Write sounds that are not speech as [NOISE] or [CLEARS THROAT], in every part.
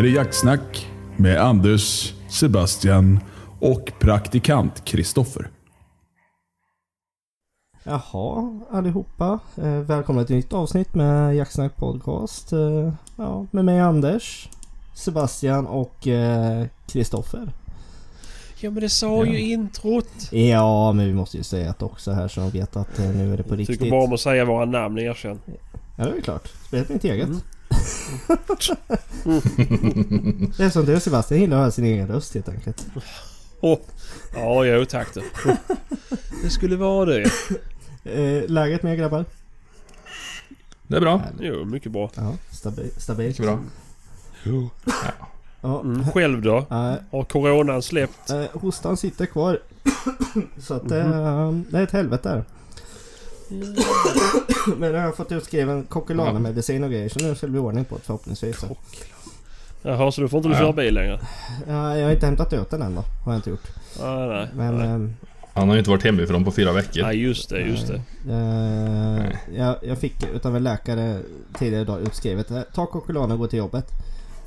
Det här är Jaktsnack med Anders, Sebastian och praktikant Kristoffer. Jaha, allihopa. Eh, välkomna till ett nytt avsnitt med Jacksnack Podcast. Eh, ja, med mig Anders, Sebastian och eh, Kristoffer. Ja men det sa ju introt. ja, men vi måste ju säga det också här så de vet att nu är det på riktigt. Tycker bara om att säga våra namn, erkänn. Ja, det är klart. Spelet mitt eget. Mm. [LAUGHS] det är som du Sebastian, gillar att höra sin egen röst helt enkelt. Oh. Ja, jo tack du. Det skulle vara det. Eh, läget med er grabbar? Det är bra. Jo, mycket bra. Ja, stabi stabilt. Mycket bra. Ja, Mm, själv då? eh, Har coronan släppt? eh, hostan sitter kvar. [CLEARS THROAT] så att det, eh, det är ett helvete där. [COUGHS] Men jag har fått utskriven Coquelana-medicin och grejer så nu ska det bli ordning på det förhoppningsvis. Jaha, så du får inte du Ja. köra bil längre? Ja, jag har inte hämtat ut den än då. Har jag inte gjort. Ah, nej. Men... nej. ehm, Han har ju inte varit hemifrån på fyra veckor. nej, just det, just det. eh, jag, jag fick utav en läkare tidigare idag utskrivet. eh, Ta Coquelana och gå till jobbet.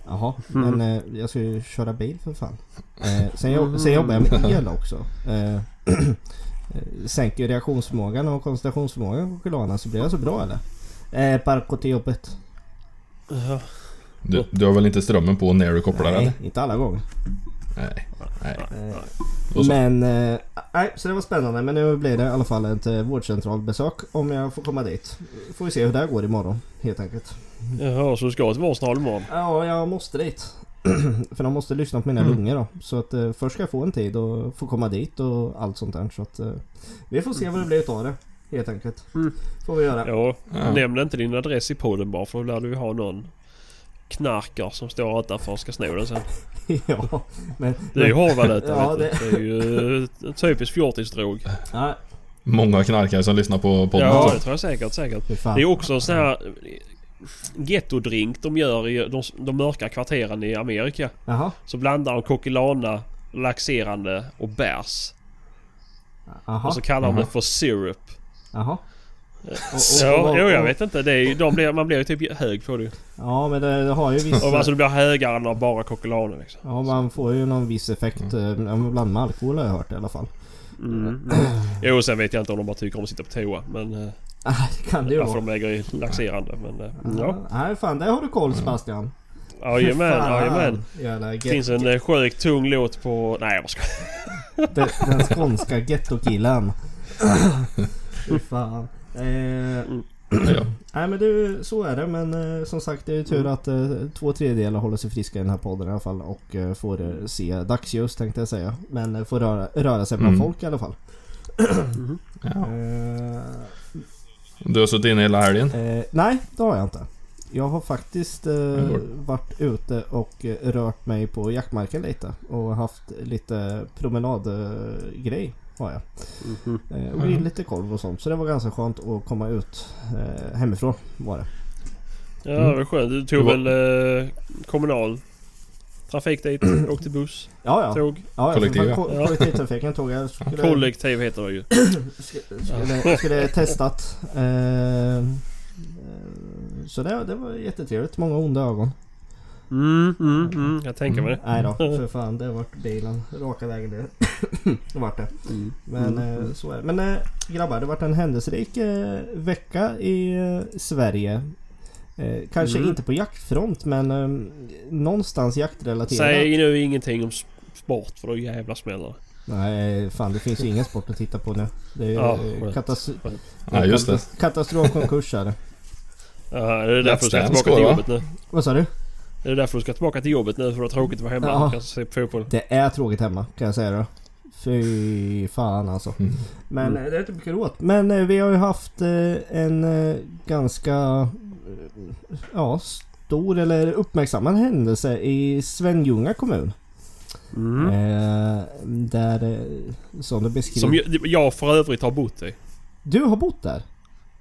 Jaha, Mm. men eh, jag ska ju köra bil för fan. Eh, sen, jobb, sen jobbar jag med el också. [CLEARS THROAT] Eh, sänker reaktionsförmågan och koncentrationsförmågan på Coquelana så blir jag så bra eller? Eh, gå till jobbet. Ja. Du, du har väl inte strömmen på när du kopplar Nej, eller? inte alla gånger. Nej. Nej. Eh. Men, eh, nej, så det var spännande. Men nu blir det i alla fall ett eh, vårdcentralbesök om jag får komma dit. Får vi se hur det här går imorgon helt enkelt. Jaha, så du ska till vårdcentralen imorgon? Ja, jag måste dit. [CLEARS THROAT] För de måste lyssna på mina Mm. lungor då. Så att eh, först ska jag få en tid och få komma dit och allt sånt där. Så att eh, vi får se vad det blir utav det. Helt enkelt. Mm. Får vi göra. Ja, Ja. nämn inte din adress i podden bara för då lär du ju ha någon knarkar som står utanför och ska sno den sen. [LAUGHS] ja, men... Det är ju hårdvaluta Ja, du. Det är ju en typisk fjortisdrog. Många knarkare som lyssnar på podden. Ja, det tror jag säkert, säkert. Det är också en sån här gettodrink de gör i de, de mörka kvarteren i Amerika. Jaha. Så blandar de Coquelana, laxerande och bärs. Jaha. Och så kallar de det för syrup. Jaha. Ja, jo, jag vet inte. Det är, de blir, man blir ju typ hög på det. Ja, men det, det har ju Och vissa... alltså du blir högare än bara Coquelana liksom. Ja, man får ju någon viss effekt. Mm. Bland med alkohol har jag hört i alla fall. Mm. Mm. Jo, sen vet jag inte om de bara tycker om att sitta på toa. Men eh, Ah, det kan det ju varför de lägger i laxerande. Men eh, ja. Nej fan, det har du koll Sebastian. Jajamän, jajamän. Det finns en eh, sjukt tung låt på... Nej jag skojar. [LAUGHS] den, den skånska gettokillen. [LAUGHS] Fy fan. Eh, Ja. [CLEARS THROAT] nej men du, så är det. Men eh, som sagt det är ju tur att eh, två tredjedelar håller sig friska i den här podden i alla fall. Och eh, får eh, se dagsljus tänkte jag säga. Men får röra, röra sig bland Mm. folk i alla fall. Ja. [CLEARS THROAT] Du har suttit inne hela helgen? Eh, nej, det har jag inte. Jag har faktiskt eh, varit ute och eh, rört mig på jaktmarken lite. Och haft lite promenadgrej har jag. Mhm. Eh, och grillat lite korv och sånt. Så det var ganska skönt att komma ut eh, hemifrån var det. Ja, Mm. det var skönt. Du tog Det var- väl eh, kommunal trafik dit? Åkte buss? Ja, ja. Tåg? ja, ja Kollektiv, ja. Kollektivtrafiken tog jag. Skulle, Kollektiv heter det ju. [CLEARS THROAT] skulle, skulle testat. Eh, så det, det var jättetrevligt. Många onda ögon. Mm, mm, mm. Jag tänker mig det. Nej då, [LAUGHS] för fan. Det vart bilen raka vägen det. det [LAUGHS] vart det. Mm. Men eh, så är det. Men eh, grabbar, det har varit en händelserik eh, vecka i eh, Sverige. Eh, kanske Mm. inte på jaktfront men eh, någonstans jaktrelaterat. Säg nu ingenting om sport för då jävla smäller det. Nej, fan det finns ju ingen sport att titta på nu. Det är Ja, eh, skönt. katas- Ja, just det. katastrofkonkurs är det. Ja, är det därför du ska tillbaka till jobbet nu? Vad sa du? Är det därför du ska tillbaka till jobbet nu? För det är tråkigt att vara hemma Ja. och kanske se på fotboll? Det är tråkigt hemma kan jag säga då. Fy fan alltså. Mm. Men Mm. eh, det är inte mycket råd. Men eh, vi har ju haft eh, en eh, ganska ja, stor eller uppmärksammad händelse i Svenljunga kommun. Mm. Eh, där, eh, som du beskriver. Som jag, jag för övrigt har bott i. Du har bott där?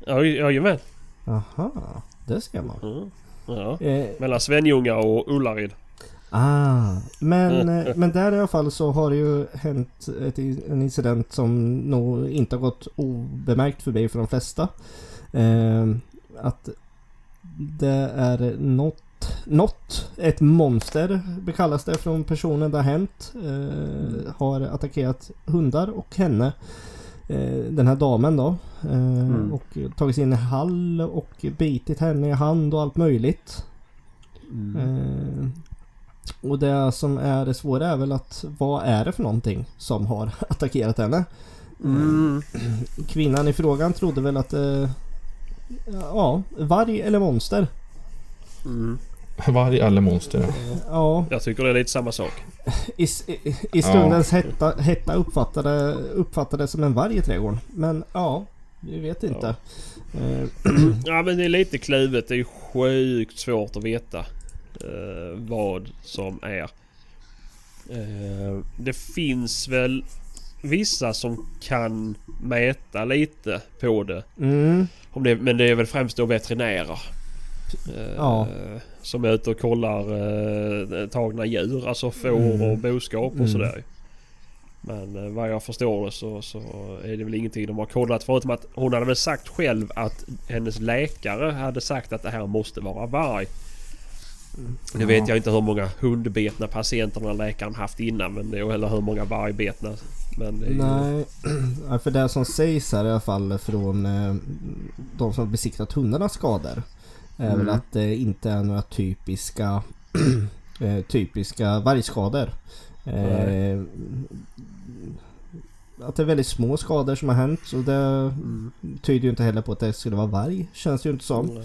Ja, Jajamän. Aha, det ser man. Mm. Ja. Eh, Mellan Svenljunga och Ullared. ah, men, eh, men där i alla fall så har det ju hänt ett, en incident som nog inte har gått obemärkt förbi för de flesta. Eh, att det är något något, ett monster bekallas det från personen det har hänt. Eh, har attackerat hundar och henne. Eh, den här damen då. Eh, Mm. Och tagit sig in i hall och bitit henne i hand och allt möjligt. Mm. Eh, och det som är det svåra är väl att vad är det för någonting som har [LAUGHS] attackerat henne? Mm. Kvinnan i frågan trodde väl att eh, Ja, varg eller monster. Mm. Varg eller monster. ja. Ja, Jag tycker det är lite samma sak. i, i, i stundens hetta, hetta uppfattade, uppfattade som en varg i trädgården. Men ja, vi vet inte. Eh, [CLEARS THROAT] Ja men det är lite kluvet. Det är sjukt svårt att veta eh, vad som är. Eh, det finns väl vissa som kan mäta lite på det. mm, Om det men det är väl främst då veterinärer. Eh, Ja. Som är ute och kollar eh, tagna djur. Alltså får Mm. och boskap och Mm. sådär. Men eh, vad jag förstår det så, så är det väl ingenting de har kollat. Förutom att hon hade väl sagt själv att hennes läkare hade sagt att det här måste vara varg. Nu vet jag inte hur många hundbetna patienter den här läkaren haft innan. Men det, eller hur många vargbetna. Men ju, nej, [CLEARS THROAT] Ja, för det som sägs här i alla fall från eh, de som besiktat hundarnas skador. Är väl Mm. att det inte är några typiska [CLEARS THROAT] eh, typiska vargskador. Eh, att det är väldigt små skador som har hänt och det Mm. tyder ju inte heller på att det skulle vara varg. Känns det ju inte som. Eh,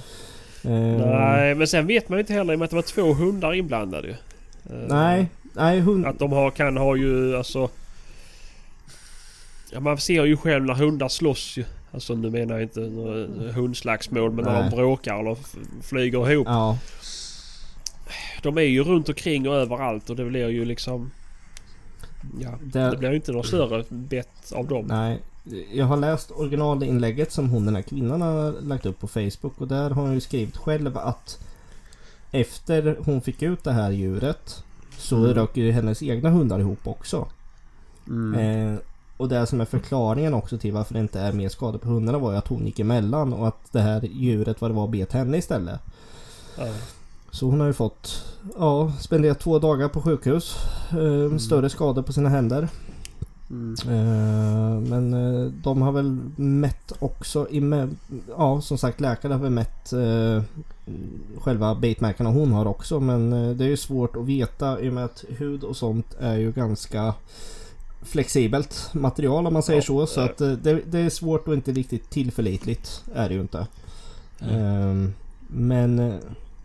Nej men sen vet man inte heller i och med att det var två hundar inblandade. Eh, Nej, nej hund... Att de har, kan ha ju alltså... Ja, man ser ju själv när hundar slåss ju. Alltså nu menar jag inte några hundslagsmål men när Nej. de bråkar eller flyger ihop. Ja, De är ju runt omkring och överallt och det blir ju liksom... Ja, det, det blir ju inte något större bett av dem. nej. Jag har läst originalinlägget som hon den här kvinnan har lagt upp på Facebook och där har hon ju skrivit själv att efter hon fick ut det här djuret så Mm. rök ju hennes egna hundar ihop också. Mm. Eh, och det som är förklaringen också till varför det inte är mer skador på hundarna var ju att hon gick emellan och att det här djuret vad det var bet henne istället. Ja. Så hon har ju fått ja, spenderat två dagar på sjukhus. Eh, Större skador på sina händer. Mm. Men eh, de har väl mätt också Ja som sagt läkare har väl mätt eh, själva bitmärkena hon har också. Men det är ju svårt att veta i och med att hud och sånt är ju ganska flexibelt material om man säger Ja, så. Så att det, det är svårt och inte riktigt tillförlitligt. Är det ju inte. Eh, men eh,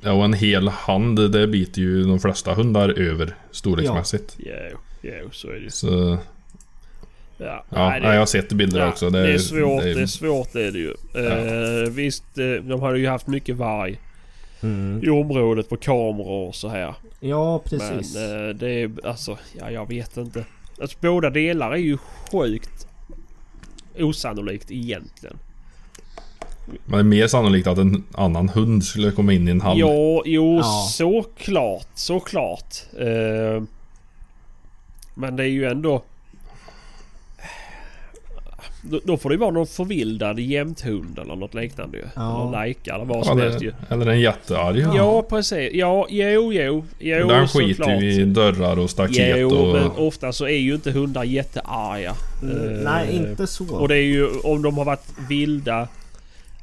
Ja, och en hel hand, det biter ju de flesta hundar över storleksmässigt. Jo, jo, så är det ju. Så, Ja, ja, nej, det- jag har sett bilder Ja, också. det, är svårt, det är svårt det är det ju. Ja. Eh, visst, eh, de har ju haft mycket varg mm, i området på kameror och så här. ja precis. Men eh, det är alltså, ja jag vet inte. Alltså båda delar är ju sjukt osannolikt egentligen. Men det är mer sannolikt att en annan hund skulle komma in i en hand. Ja, jo Ja. såklart, såklart. Eh, men det är ju ändå... Då, då får det ju vara någon förvildad jämthund eller något liknande ju. Ja. Eller lajka eller vad Ja, som helst ju. eller, eller en jättearg hund. Ja precis. Ja, jo, jo. Jo, Den såklart. skiter ju i dörrar och staket Jo, och... men ofta så är ju inte hundar jättearga. Mm, Eh, nej inte så. Och det är ju om de har varit vilda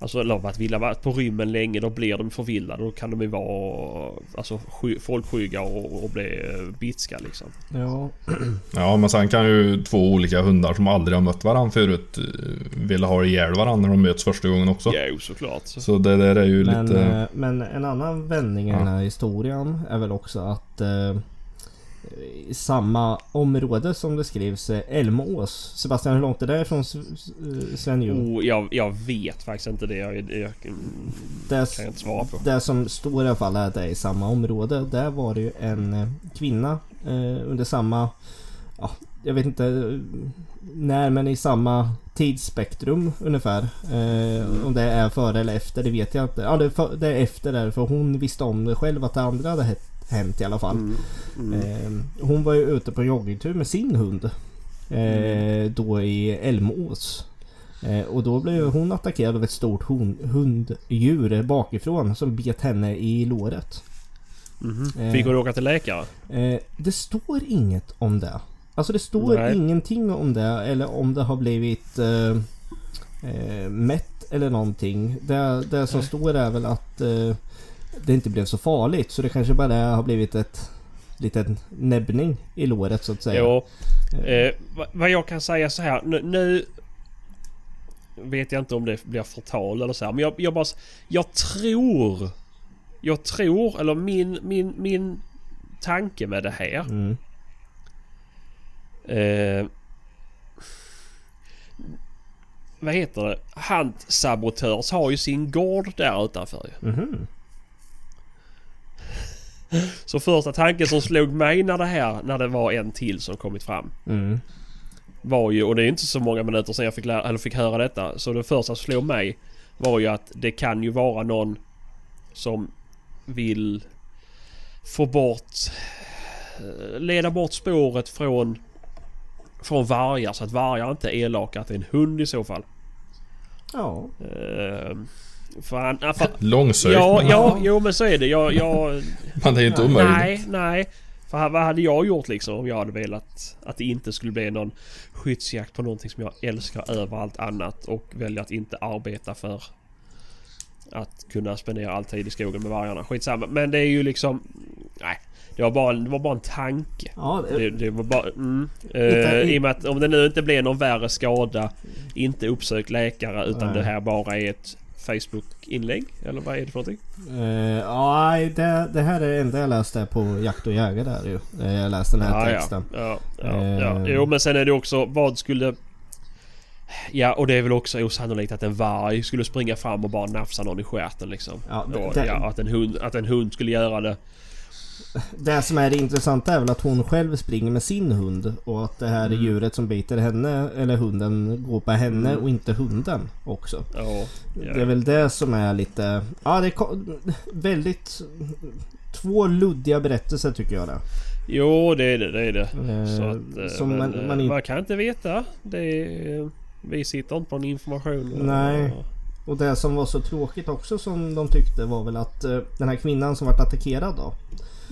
Alltså eller varit vilda, varit på rymmen länge då blir de förvildade. Då kan de ju vara alltså, sky, folkskygga och, och bli eh, bitska liksom. Ja, [CLEARS THROAT] Ja, men sen kan ju två olika hundar som aldrig har mött varandra förut eh, vilja ha ihjäl varandra när de möts första gången också. Jo såklart. Så. Så det där är ju men, lite... eh, men en annan vändning i Ja. den här historien är väl också att eh, i samma område som det skrivs eh, Älmås. Sebastian hur långt är det från S- S- Sven Ljung? Oh, jag, jag vet faktiskt inte det. Jag, jag, jag Det, kan jag inte svara på. det som står i alla fall är att det är i samma område. Där var det ju en eh, kvinna eh, under samma... Ja, jag vet inte eh, när men i samma tidsspektrum ungefär. Eh, om det är före eller efter det vet jag inte. Ja det är, för, det är efter där för hon visste om det själv att det andra hade hä- hänt i alla fall. Mm. Mm. Eh, hon var ju ute på joggingtur med sin hund. Eh, då i Älmås. Eh, och då blev hon attackerad av ett stort hon, hunddjur bakifrån som bet henne i låret. Eh. Fick hon åka till läkare? Eh, det står inget om det. Alltså det står Nej. ingenting om det eller om det har blivit eh, eh, mätt eller någonting. Det, det som står är väl att eh, det inte blev så farligt. Så det kanske bara har blivit ett liten näbbning i låret så att säga. Jo. Eh, vad- vad jag kan säga så här. Nu, nu vet jag inte om det blir förtal eller så här. Men jag, jag bara... Jag tror... Jag tror, eller min, min, min tanke med det här. Mm. Eh, vad heter det? Handsaboteurs har ju sin gård där utanför ju. Mhm. Så första tanken som slog mig när det här, när det var en till som kommit fram. Mm. Var ju, och det är inte så många minuter sedan jag fick, lära, eller fick höra detta. Så det första som slog mig var ju att det kan ju vara någon som vill få bort... eh, Leda bort spåret från... Från vargar så att vargar inte är elaka. Att det är en hund i så fall. Ja. Eh, för han, ja, för, Långsökt ja, ja, jo men så är det. Jag, jag, [LAUGHS] det är inte omöjligt. Nej, nej. För vad hade jag gjort liksom om jag hade velat att det inte skulle bli någon skyddsjakt på någonting som jag älskar över allt annat och väljer att inte arbeta för att kunna spendera all tid i skogen med vargarna. Skitsamma. Men det är ju liksom... Nej. Det var bara, det var bara en tanke. Ja, det, Det, det var bara... Mm, eh, I och med att om det nu inte blir någon värre skada, inte uppsökt läkare utan Nej. det här bara är ett Facebook-inlägg. Eller vad är det för någonting? eh, ja, nej, det, det här är det enda jag läste på Jakt och Jägare där ju. Eh, Jag läste den här Ja, texten. ja. Ja, ja, Eh. ja. Jo men sen är det också vad skulle... Ja och det är väl också osannolikt att en varg skulle springa fram och bara nafsa någon i stjärten liksom. Ja, Då, det- ja, att, en hund, att en hund skulle göra det. Det som är det intressanta är väl att hon själv springer med sin hund och att det här Mm. djuret som biter henne eller hunden går på henne och inte hunden också. Ja, ja. Det är väl det som är lite... Ja det är väldigt... Två luddiga berättelser tycker jag det. Jo det är det, det är det. Eh, Så att, eh, som men, man- man, inte- man kan inte veta. Det är, vi sitter inte på någon information. Nej. Och det som var så tråkigt också som de tyckte var väl att eh, den här kvinnan som vart attackerad då.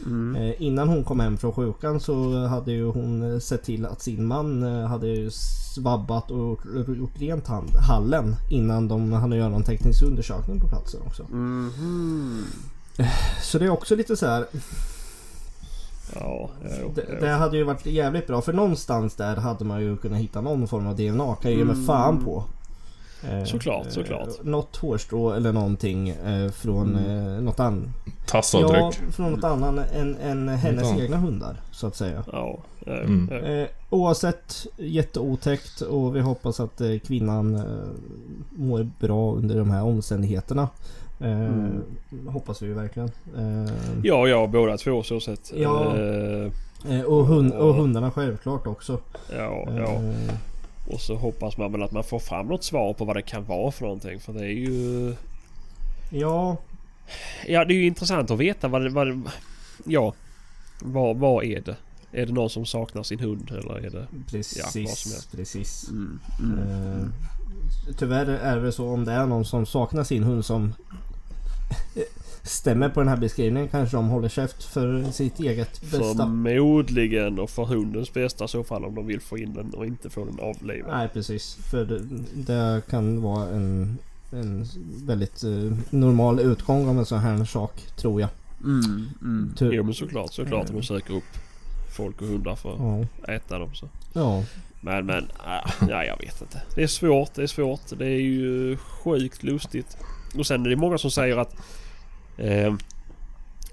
Mm. Eh, innan hon kom hem från sjukan så hade ju hon eh, sett till att sin man hade ju svabbat och gjort rent hallen innan de hann göra någon teknisk undersökning på platsen också. Mhm. Så det är också lite så här. Ja, Det, jo. det hade ju varit jävligt bra för någonstans där hade man ju kunnat hitta någon form av DNA kan jag ge mig fan på. Eh, Såklart, eh, såklart. Något hårstrå eller någonting eh, från eh, något annat. Tassavtryck. Ja, från något annat än, än hennes annat. egna hundar så att säga. Ja, Mm. Eh, oavsett jätteotäckt och vi hoppas att eh, kvinnan eh, mår bra under de här omständigheterna. Eh, Mm. Hoppas vi ju verkligen. Eh, Ja, ja, båda två så sett. Ja. Eh, eh, och, hund, och hundarna självklart också. ja, ja. Och så hoppas man väl att man får fram något svar på vad det kan vara för någonting. För det är ju... ja, Ja, det är ju intressant att veta vad det... Vad ja. Vad, vad är det? Är det någon som saknar sin hund eller är det... precis. Ja, vad som helst. precis. Mm, Eh, tyvärr är det så om det är någon som saknar sin hund som stämmer på den här beskrivningen kanske de håller käft för sitt eget bästa. Förmodligen och för hundens bästa i så fall om de vill få in den och inte få den avlivad. Nej precis. För det, det kan vara en, en väldigt eh, normal utgång av en sån här sak tror jag. Mm, mm. Tur- Jo men såklart, såklart om de söker upp folk och hundar för Ja. att äta dem så. Ja. Men men, äh, ja, jag vet inte. Det är svårt, det är svårt. Det är ju sjukt lustigt. Och sen är det många som säger att eh,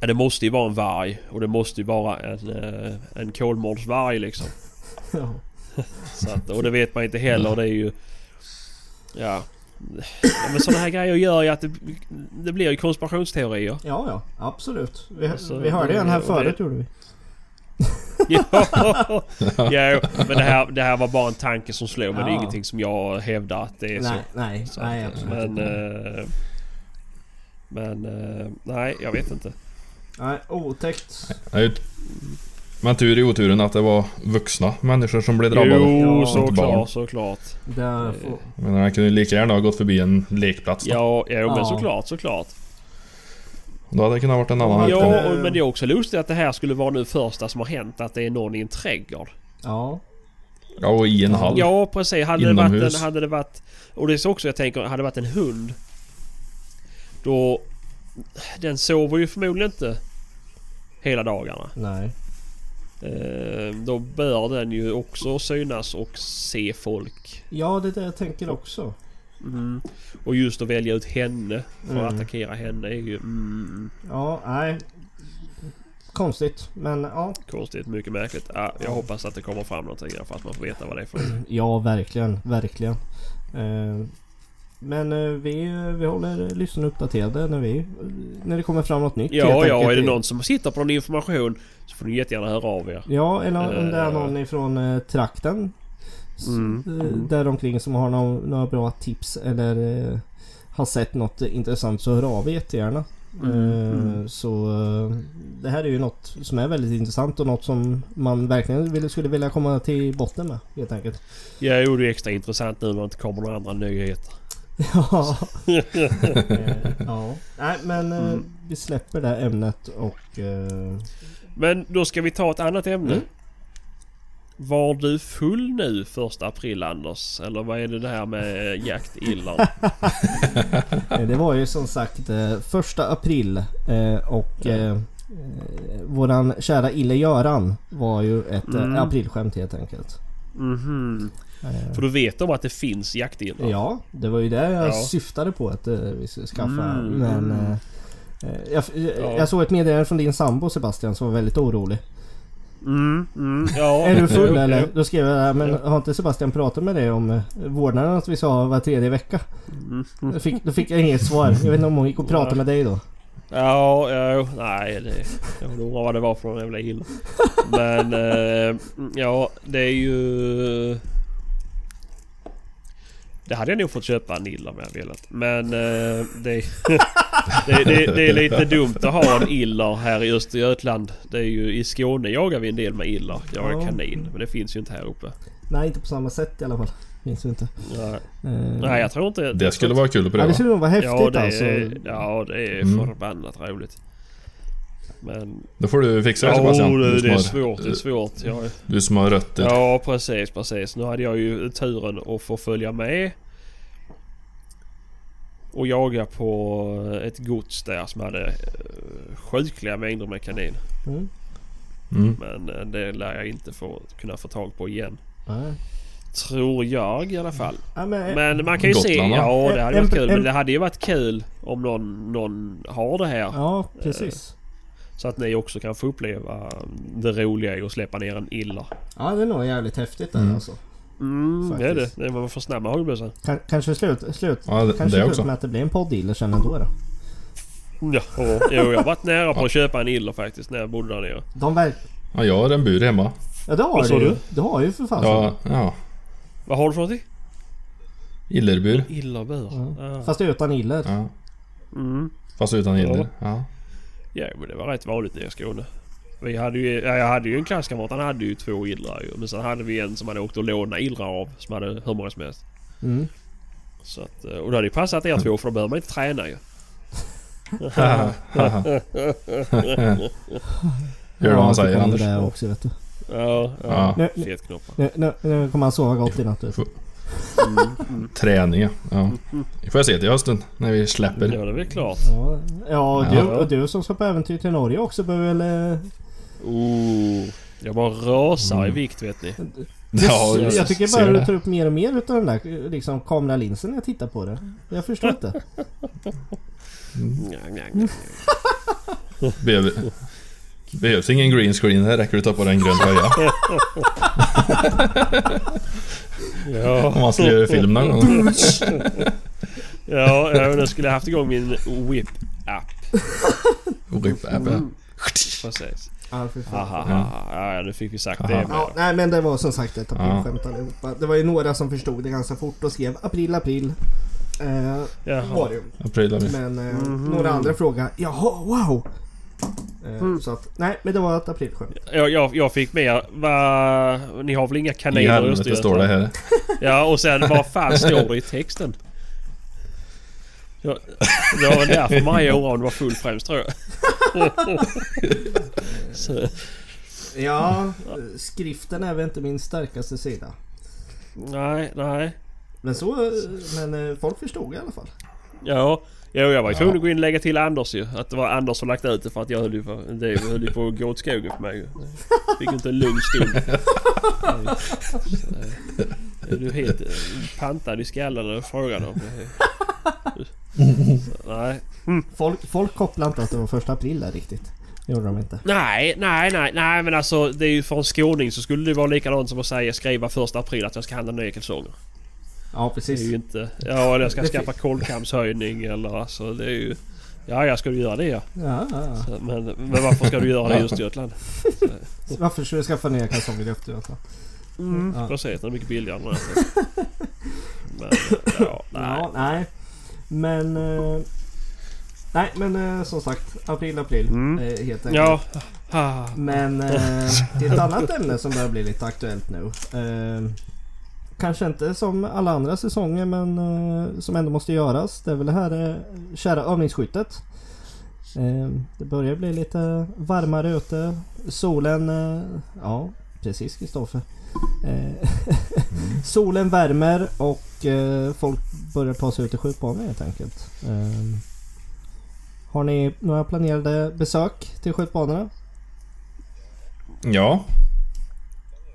ja, det måste ju vara en varg och det måste ju vara en, eh, en kolmårdsvarg liksom. [LAUGHS] ja. Så att, och det vet man inte heller. Det är ju... Ja. ja men sådana här grejer gör ju att det, det blir ju konspirationsteorier. Ja, ja, absolut. Vi, Alltså, vi hörde ju den här det- förut gjorde vi. ja, [LAUGHS] ja, men det här, det här var bara en tanke som slog men det är Ja. ingenting som jag hävdar att det är så. Nej, nej, Så nej absolut men, men eh, nej, jag vet inte. Nej, otäckt. Ett- Men tur i oturen att det var vuxna människor som blev drabbade. Jo, såklart, såklart. Där får, Men han kunde ju lika gärna ha gått förbi en lekplats då. Ja, ja, men Ja. såklart, såklart. Då hade det kunnat varit en annan Ja, och, men det är också lustigt att det här skulle vara nu första som har hänt att det är någon i en trädgård. Ja. Ja, och i en hall. Ja precis. Hade det, varit Inomhus. en, hade det varit... Och det är så också jag tänker, hade det varit en hund. Då... Den sover ju förmodligen inte hela dagarna. Nej. Eh, då bör den ju också synas och se folk. Ja, det är det jag tänker också. Mm. Och just att välja ut henne för att Mm. attackera henne är ju mm, Ja, nej. Konstigt, men ja. konstigt. Mycket märkligt. Ja, jag hoppas att det kommer fram någonting där för att man får veta vad det är för Ja, verkligen. Verkligen. Eh, men eh, vi, vi håller lyssnarna uppdaterade när, vi, när det kommer fram något nytt. Ja, ja, är det någon som sitter på någon information så får ni jättegärna höra av er. Ja, eller om det är Eh. någon ifrån eh, trakten. Mm. Där omkring som har någon, några bra tips eller har sett något intressant så hör av er jättegärna. Mm, Eh, Så det här är ju något som är väldigt intressant och något som man verkligen skulle vilja komma till botten med helt enkelt. Ja, jo, det är extra intressant nu när det inte kommer några andra nyheter. Ja. [LAUGHS] Ja. Nej men eh, Mm. vi släpper det här ämnet och... eh, Men då ska vi ta ett annat ämne. Mm. Var du full nu första april Anders? Eller vad är det det här med jaktillar? Eh, [LAUGHS] Det var ju som sagt eh, första april och Ja. eh, våran kära Ille Göran var ju ett Mm. aprilskämt helt enkelt. Mhm. Eh, För du vet om att det finns jaktillar? Ja, det var ju det jag Ja. syftade på att eh, vi skulle skaffa. Mm, Men mm. eh, eh, jag, jag, Ja. jag såg ett meddelande från din sambo Sebastian som var väldigt orolig. Mm, mm, ja. [LAUGHS] Är du full eller? Då skrev jag men har inte Sebastian pratat med dig om eh, vårdnaden att vi sa var tredje vecka? Då fick, då fick jag inget svar. Jag vet inte om hon gick och pratade med dig då. Ja, ja, nej det... Jag undrar vad det var för jävla illa. [LAUGHS] Men eh, ja, det är ju... Det hade jag nog fått köpa en illa om jag velat. Men eh, det, [LAUGHS] det, det, det är lite dumt att ha en iller här i Östergötland. Det är ju i Skåne jagar vi en del med iller. Jagar Ja. kanin. Men det finns ju inte här uppe. Nej, inte på samma sätt i alla fall. Minns du inte. Nej, Eh, nej jag tror inte... Det skulle vara kul att Ja, pröva. det skulle nog vara häftigt ja, det alltså. är, ja, det är Mm. förbannat roligt. Men... Då får du fixa det Ja, Sebastian. det, Du som det är har- svårt. Det är svårt. Jag, Du som har rötter. Ja precis, precis. Nu hade jag ju turen att få följa med. Och jaga på ett gods där som hade eh, sjukliga mängder med kanin. Mm. Mm. Men eh, det lär jag inte få, kunna få tag på igen. Nej. Tror jag i alla fall. Ja, men, Men man kan ju se... Gotland, va? Ja det hade En- varit kul. en- Men det hade ju varit kul om någon, någon har det här. ja, precis. Så att ni också kan få uppleva det roliga i att släppa ner en illa. Ja, det är nog jävligt häftigt där Mm. alltså. Mm, det är det. Det. Man får snabba med hagelbössan. Kan, kanske slut, slut, Ja, det, kanske det slut också. med att det blir en podd sen ändå då. Ja, och, jo, jag har varit nära på att köpa en iller faktiskt när jag bodde där nere. De verk... Ja, jag har en bur hemma. Ja det har Vad du du? Du har ju för fan Ja, ja. Vad har du för någonting? Illerbur. Illerbur. Ja. Ja. Fast utan iller. Ja. Mm. Fast utan iller. Ja. Ja, men det var rätt vanligt nere i Skåne. Vi hade ju, ja, jag hade ju en klasskamrat, han hade ju två illrar ju. Men sen hade vi en som hade åkt och lånat illrar av, som hade hur många som helst. Mm. Så att, eh, och det hade ju passat er två för då behöver man inte träna ju. Haha. Gör vad han säger Anders. Det också, vet du. Ja, Ja. ja. Nu, nu, nu, nu kommer han sova gott i natt. Mm, mm. Träning ja. Det får jag se till hösten när vi släpper. Ja, det är väl klart. Ja, ja. Du, och du som ska på äventyr till Norge också behöver väl... eh, Oh, jag bara rasar i Mm. vikt vet ni. Ja, jag jag tycker bara du det. tar upp mer och mer utav den där liksom, kameralinsen när jag tittar på det. Jag förstår inte. Nja. [LAUGHS] Behöver, behövs ingen green screen, det räcker att ta på den grön tröja. Ja. Om man skulle göra film någon gång. Ja, ja nu skulle jag haft igång min Whip-app. Rip app, ja. Precis. Ja, för fan. Haha, Ja. Ja, nu fick vi sagt det Aha. med. Ja, nej men det var som sagt ett Ja. aprilskämt allihopa. Det var ju några som förstod det ganska fort och skrev april, april. Eh, var det ju. April, april. Men eh, Mhm. några andra frågade jaha, wow! Eh, Mm. Så att, nej men det var ett aprilskämt. Jag, jag, jag fick med va, Ni har väl inga kaniner i helvete står det Östergötland? här. Ja och sen vad fan står det i texten? Ja, det var väl därför Maja oroade var full främst tror jag. [LAUGHS] Så, Ja, skriften är väl inte min starkaste sida. nej, nej. Men så, men eh, folk förstod i alla fall. Ja, jo, jag var ju tvungen att gå in och lägga till Anders ju. Att det var Anders som lagt ut det för att jag höll ju på, det höll ju på att gå åt skogen för mig. Fick inte en lugn stund. Så, [LAUGHS] är du helt eh, pantad i skallen när du frågar dem? [LAUGHS] Så, nej. Folk, folk kopplade inte att det var första april där riktigt. Det gjorde de inte. Nej, nej, nej, nej men alltså det är ju för en skåning så skulle det vara likadant som att säga skriva första april att jag ska handla nya kalsonger. Ja, Det precis. är ju inte... Ja, eller jag ska Det skaffa kolkamshöjning eller alltså det är ju... Ja, jag ska du göra det ja. Ja, ja. Så, Men, men varför ska du göra det i Östergötland? [LAUGHS] Varför skulle jag skaffa nya kalsonger i Östergötland? Mm. Ja. Precis, det är mycket billigare än det. [LAUGHS] Men ja, nej. Ja, nej. Men... Eh, nej, men eh, som sagt. April, april. Mm. Eh, helt enkelt. Ja. Men eh, till ett annat ämne som börjar bli lite aktuellt nu. Kanske inte som alla andra säsonger men eh, som ändå måste göras. Det är väl det här eh, kära övningsskyttet. Eh, det börjar bli lite varmare ute. Solen, eh, ja precis Kristoffer. Eh, [LAUGHS] solen värmer och eh, folk börjar ta sig ut i skjutbanor helt enkelt. Har ni några planerade besök till skjutbanorna? Ja.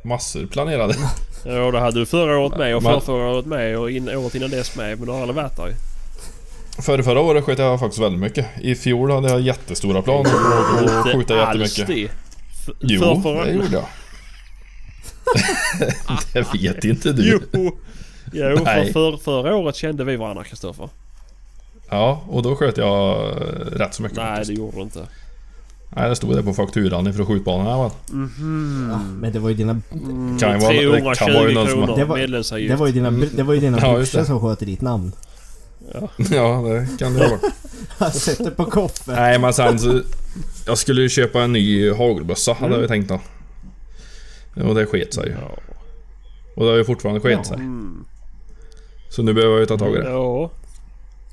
Massor planerade. [LAUGHS] Ja, det hade du förra året med och Man- förra året med och in, året innan dess med. Men du har aldrig varit där ju. Förra, förra året sköt jag faktiskt väldigt mycket. I fjol hade jag jättestora planer att skjuta jättemycket. det. Jo, för- förra- det gjorde jag. [LAUGHS] [LAUGHS] det vet inte du. Jo! Jo, för, för, förra året kände vi varandra Kristoffer. Ja, och då sköt jag rätt så mycket Nej, faktiskt. det gjorde du inte. Nej, det stod det på fakturan ifrån skjutbanan här va? Ja, men det var ju dina, Kan ju vara- det kan vara ju 320 någon som Det var- medlemsavgift. det var ju dina, det var ju dina Ja, brorsor det. som sköt ditt namn. [LAUGHS] Ja, det kan det vara. [LAUGHS] Jag sätter på koffen. Nej, men sen så... Jag skulle ju köpa en ny hagelbössa hade jag ju tänkt då. Och det sket sig ju. Ja. Och det har ju fortfarande sket Ja. sig. Mm. Så nu behöver jag ju ta tag i det. Ja.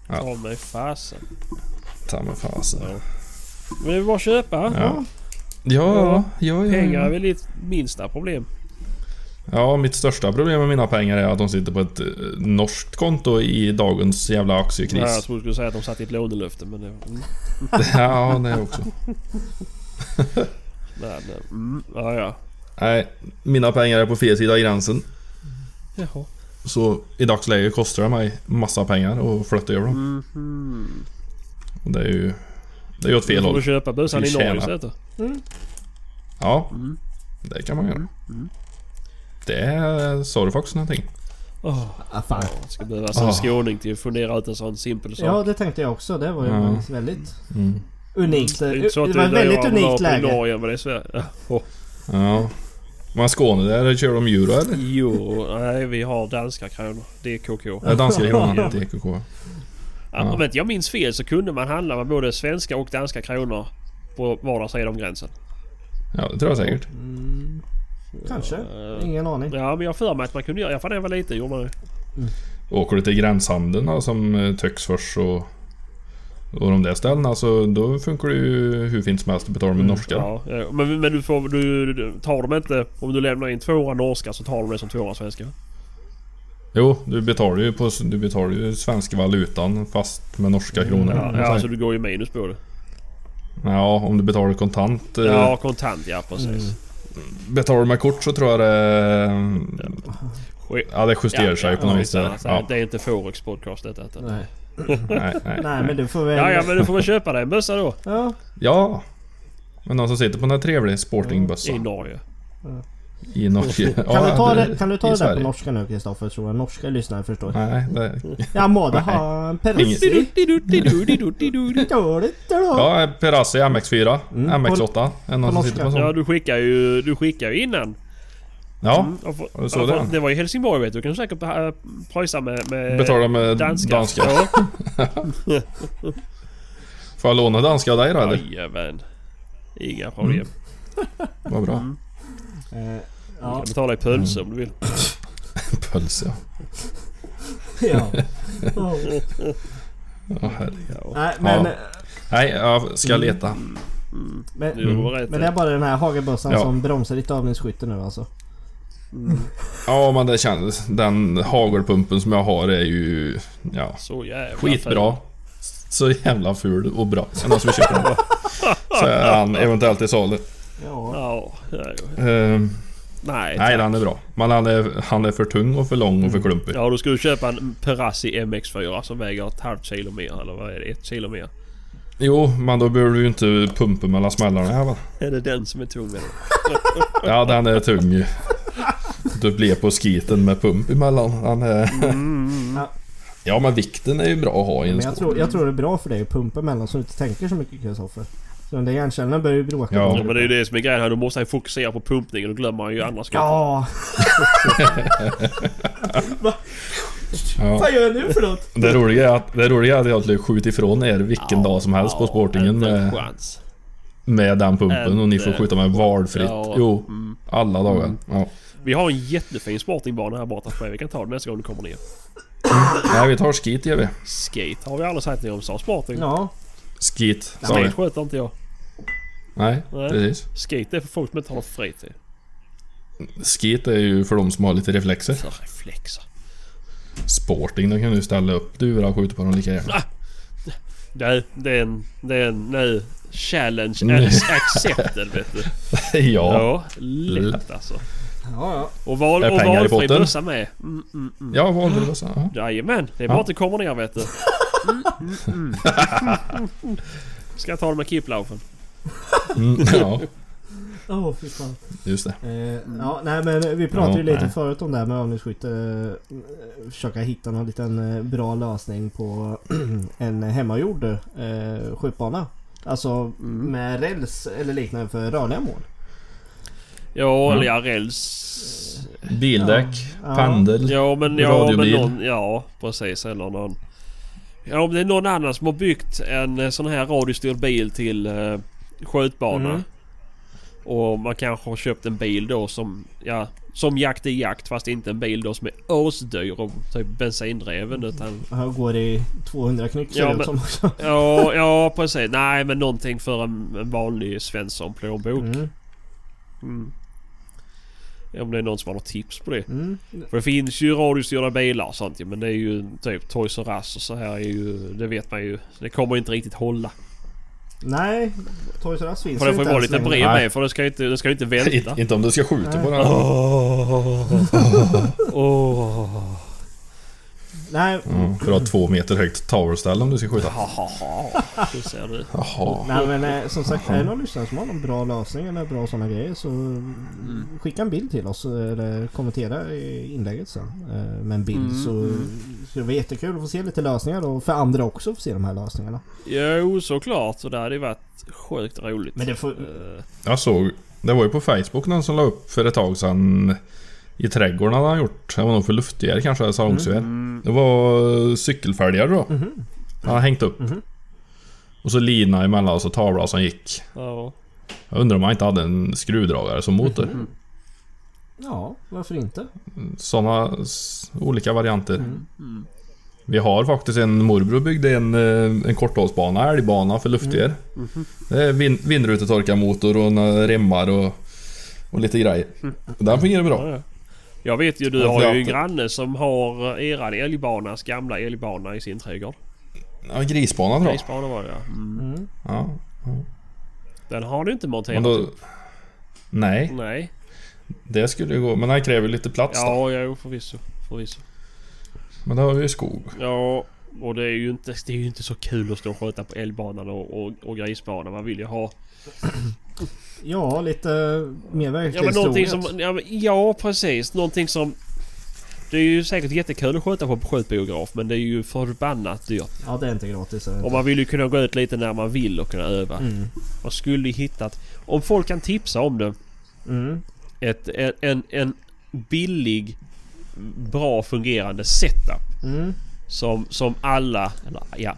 Ja. Ta mig fasen. Ta mig fasen. Ja. Men det är bara att köpa. Ja. Ja, ja, ja, Pengar är väl ditt minsta problem. Ja, mitt största problem med mina pengar är att de sitter på ett eh, norskt konto i dagens jävla Ja, jag aktiekris. trodde du skulle säga att de satt i ett lånelöfte men det... Mm. [LAUGHS] Ja, det också. [LAUGHS] Men, mm, ja, ja. Nej, mina pengar är på fel sida gränsen. Jaha. Så i dagsläget kostar det mig massa pengar att flytta över dem. Mhm. Och det är ju... Det är åt fel får håll. du köpa bössan i Norge istället då. Ja, Mm. det kan man göra. Det sa du faktiskt någonting. Åh, Ah, fan. jag ska behöva som Ah. skåning till att fundera ut en sån simpel sak. Ja, det tänkte jag också. Det var ju Ja. väldigt Mm. unikt. det Det inte så att var ett väldigt unikt läge. Norge men det är Sverige. Ja. Åh. Ja. Men Skåne där, kör de euro eller? Jo, nej vi har danska kronor. DKK. Ja, danska kronan, DKK. Ja. Om inte jag minns fel så kunde man handla med både svenska och danska kronor på vardera sida om gränsen. Ja, det tror jag säkert. Mm, kanske. Eh, Ingen aning. Ja men jag har för mig att man kunde göra... Jag fan när jag var liten gjorde man det. Åker du till gränshandeln då, som eh, Töcksfors och, och de där ställena så då funkar det ju hur fint som helst att betala med norska. Ja, ja. Men, men du får... Du, du, tar de inte... Om du lämnar in 200 norska så tar de det som 200 svenska. Jo, du betalar ju på du betalar ju svenska valutan fast med norska kronor. Ja, man ja så du går ju minus på det. ja, om du betalar kontant. eh, Ja, kontant ja precis. Mm. Betalar du med kort så tror jag det... Ja, det justerar sig på något vis. ja, Ja, Det är inte Forex podcast detta. detta. Nej. nej, nej, Nej, men du får väl... Ja, ja men du får väl köpa dig en bössa då. Ja, Ja. Men någon som sitter på den här trevliga sportingbössa I Norge. I Norge. Kan, Ja, du ta det, kan du ta det där på norska nu Kristoffer? Så att norska lyssnare förstår. Nej, det... Jag måste ha en perussi. Ja, Perassi MX4, Mm, MX8. Är någon på som sitter på en Ja du skickar ju, du skickar ju innan. Ja, Mm, och för- och för- det. det var i Helsingborg vet du. Du kan säkert äh, pröjsa med, med betalar med danska. danska. [LAUGHS] Får jag låna danska av dig då eller? Jajamän. Inga problem. Vad bra. Mm. Eh, Du ja, kan betala i pölse om du vill. [LAUGHS] Puls ja. [LAUGHS] Oh. Åh, [LAUGHS] herregud. Nej men... Ja. Nej, jag ska leta. Men, Du har rätt. men det är bara den här hagelbössan Ja. som bromsar ditt övningsskytte nu alltså. Ja, men det kändes... Den hagelpumpen som jag har är ju... Ja, Så jävla skitbra. Så jävla ful och bra. Är det någon som vill köpa den? Så är han eventuellt i salu. Ja. Ja, ja. Ehm, Nej. nej, den är bra. Men han är, han är för tung och för lång och för klumpig. Ja, då ska du köpa en Perassi MX4 som väger ett halvt kilo mer. Eller vad är det? Ett kilo mer. Jo, men då behöver du ju inte pumpa mellan smällarna här va? Är det den som är tung eller? [LAUGHS] Ja, den är tung. Du blir på skiten med pump emellan. Den är... Ja. Ja, men vikten är ju bra att ha i en Men jag tror, jag tror det är bra för dig att pumpa emellan så du inte tänker så mycket Kristoffer. Så den där hjärncellerna börjar ju bråka. Ja. Ja, men det är ju det som är grejen här. Då måste han fokusera på pumpningen och glömmer han ju andra skott. Ja! [LAUGHS] Ja. Vad gör jag nu för något? Det roliga är att, det roliga är att jag skulle skjuta ifrån er vilken dag som helst på sportingen med, chans. med den pumpen och ni får skjuta med valfritt. Ja, Jo, mm. alla dagar. Ja. Vi har en jättefin sportingbana här borta Vi kan ta den nästa gång du kommer ner. Nej, vi tar skit gör vi. Skate har vi aldrig sagt något om. Sa sporting? Ja. Skit. Skate sköter inte jag. Nej, Nej. precis. Skate är för folk som inte har någon fritid. Skit är ju för de som har lite reflexer. För reflexer. Sporting, då kan du ställa upp duvor och skjuta på dem lika gärna. Nej, det är en... Det är en... Nej. Challenge Nej. accepted vet du. [LAUGHS] ja. Ja, lätt alltså. Ja, ja. Och, val, och valfri bössa med. Mm, mm, mm. Ja, valfri bössa. Ja. Jajamän, det är Ja. bara att du kommer ner vet du. [LAUGHS] Mm, mm, mm. Ska jag ta det med Kiplaufen? Mm, ja, Åh fy fan. just det. Eh, ja, nej men vi pratade ju Ja, lite nej. förut om det här med övningsskytte. Eh, försöka hitta någon liten eh, bra lösning på [CLEARS THROAT] en hemmagjord eh, skjutbana. Alltså med räls eller liknande för rörliga mål. Ja, Mm. eller ja, räls... Bildäck, Ja. pendel. Ja men, ja, men någon... Ja, precis. Eller någon... Ja, om det är någon annan som har byggt en eh, sån här radiostyrd bil till eh, skjutbana. Mm. Och man kanske har köpt en bil då som... Ja, som jakt i jakt fast inte en bil då som är asdyr och typ bensindriven utan... Han går i 200 knyck Ja, men- som också. [LAUGHS] Ja, ja precis. Nej men någonting för en, en vanlig Svensson plånbok. Mm. Mm. Om det är någon som har något tips på det. Mm. För det finns ju radiostyrda bilar och sånt men det är ju typ Toys R Us och så här är ju... Det vet man ju. Det kommer inte riktigt hålla. Nej, Toys R Us finns För det får ju vara lite brev Nej. med för det ska ju inte, det ska ju inte välta. [LAUGHS] Inte, om du ska skjuta på den. Åh. [LAUGHS] Nej, Ja, för att ha två meter högt towerställ om du ska skjuta. Hahaha. Så ser du. Jaha. nej men eh, som sagt är det någon lyssnare som har någon bra lösning eller bra sådana grejer så Mm. skicka en bild till oss eller kommentera i inlägget sen. Eh, Med en bild Mm, så, så det var jättekul att få se lite lösningar och för andra också få se de här lösningarna. Jo såklart. Så det hade ju varit sjukt roligt. Men det får... Eh, Jag såg, det var ju på Facebook någon som la upp för ett tag sedan i trädgården hade han gjort. Det var nog för luftgevär kanske, salongsgevär. mm, Det var cykelfälgar då. Mhm. Han hade hängt upp. Mhm. Och så lina emellan och så tavla som gick. ja. Jag undrar om han inte hade en skruvdragare som motor. Mhm. Ja, varför inte? Sådana olika varianter. Mm. Vi har faktiskt en morbror byggde en, eh, en korthållsbana, älgbana för luftgevär. Mhm. Det är vin, vindrutetorkarmotor och remmar och, och lite grejer. Den fungerar bra. Ja, ja. Jag vet ju, du Jag har ju en granne som har eh, eran älgbanas gamla älgbana i sin trädgård. Ja, grisbana tror jag. Grisbana var det ja. Mm. Mm. Ja. Den har du inte monterat då, upp. nej, Nej. det skulle ju gå. Men den kräver lite plats då. Ja, jo förvisso. förvisso. Men det har vi ju skog. Ja, och det är ju inte, det är ju inte så kul att stå och sköta på älgbanan och, och, och grisbanan. Man vill ju ha... Ja, lite mer Ja verklighetstroget. som... Ja, men, ja precis. Någonting som... Det är ju säkert jättekul att sköta på skjutbiograf men det är ju förbannat dyrt. Ja, det är inte gratis. är Och man vill ju kunna gå ut lite när man vill och kunna öva. Mm. Man skulle ju hittat... Om folk kan tipsa om det. Mm. Ett, en, en, en billig, bra fungerande setup. Mm. Som, som alla, eller ja,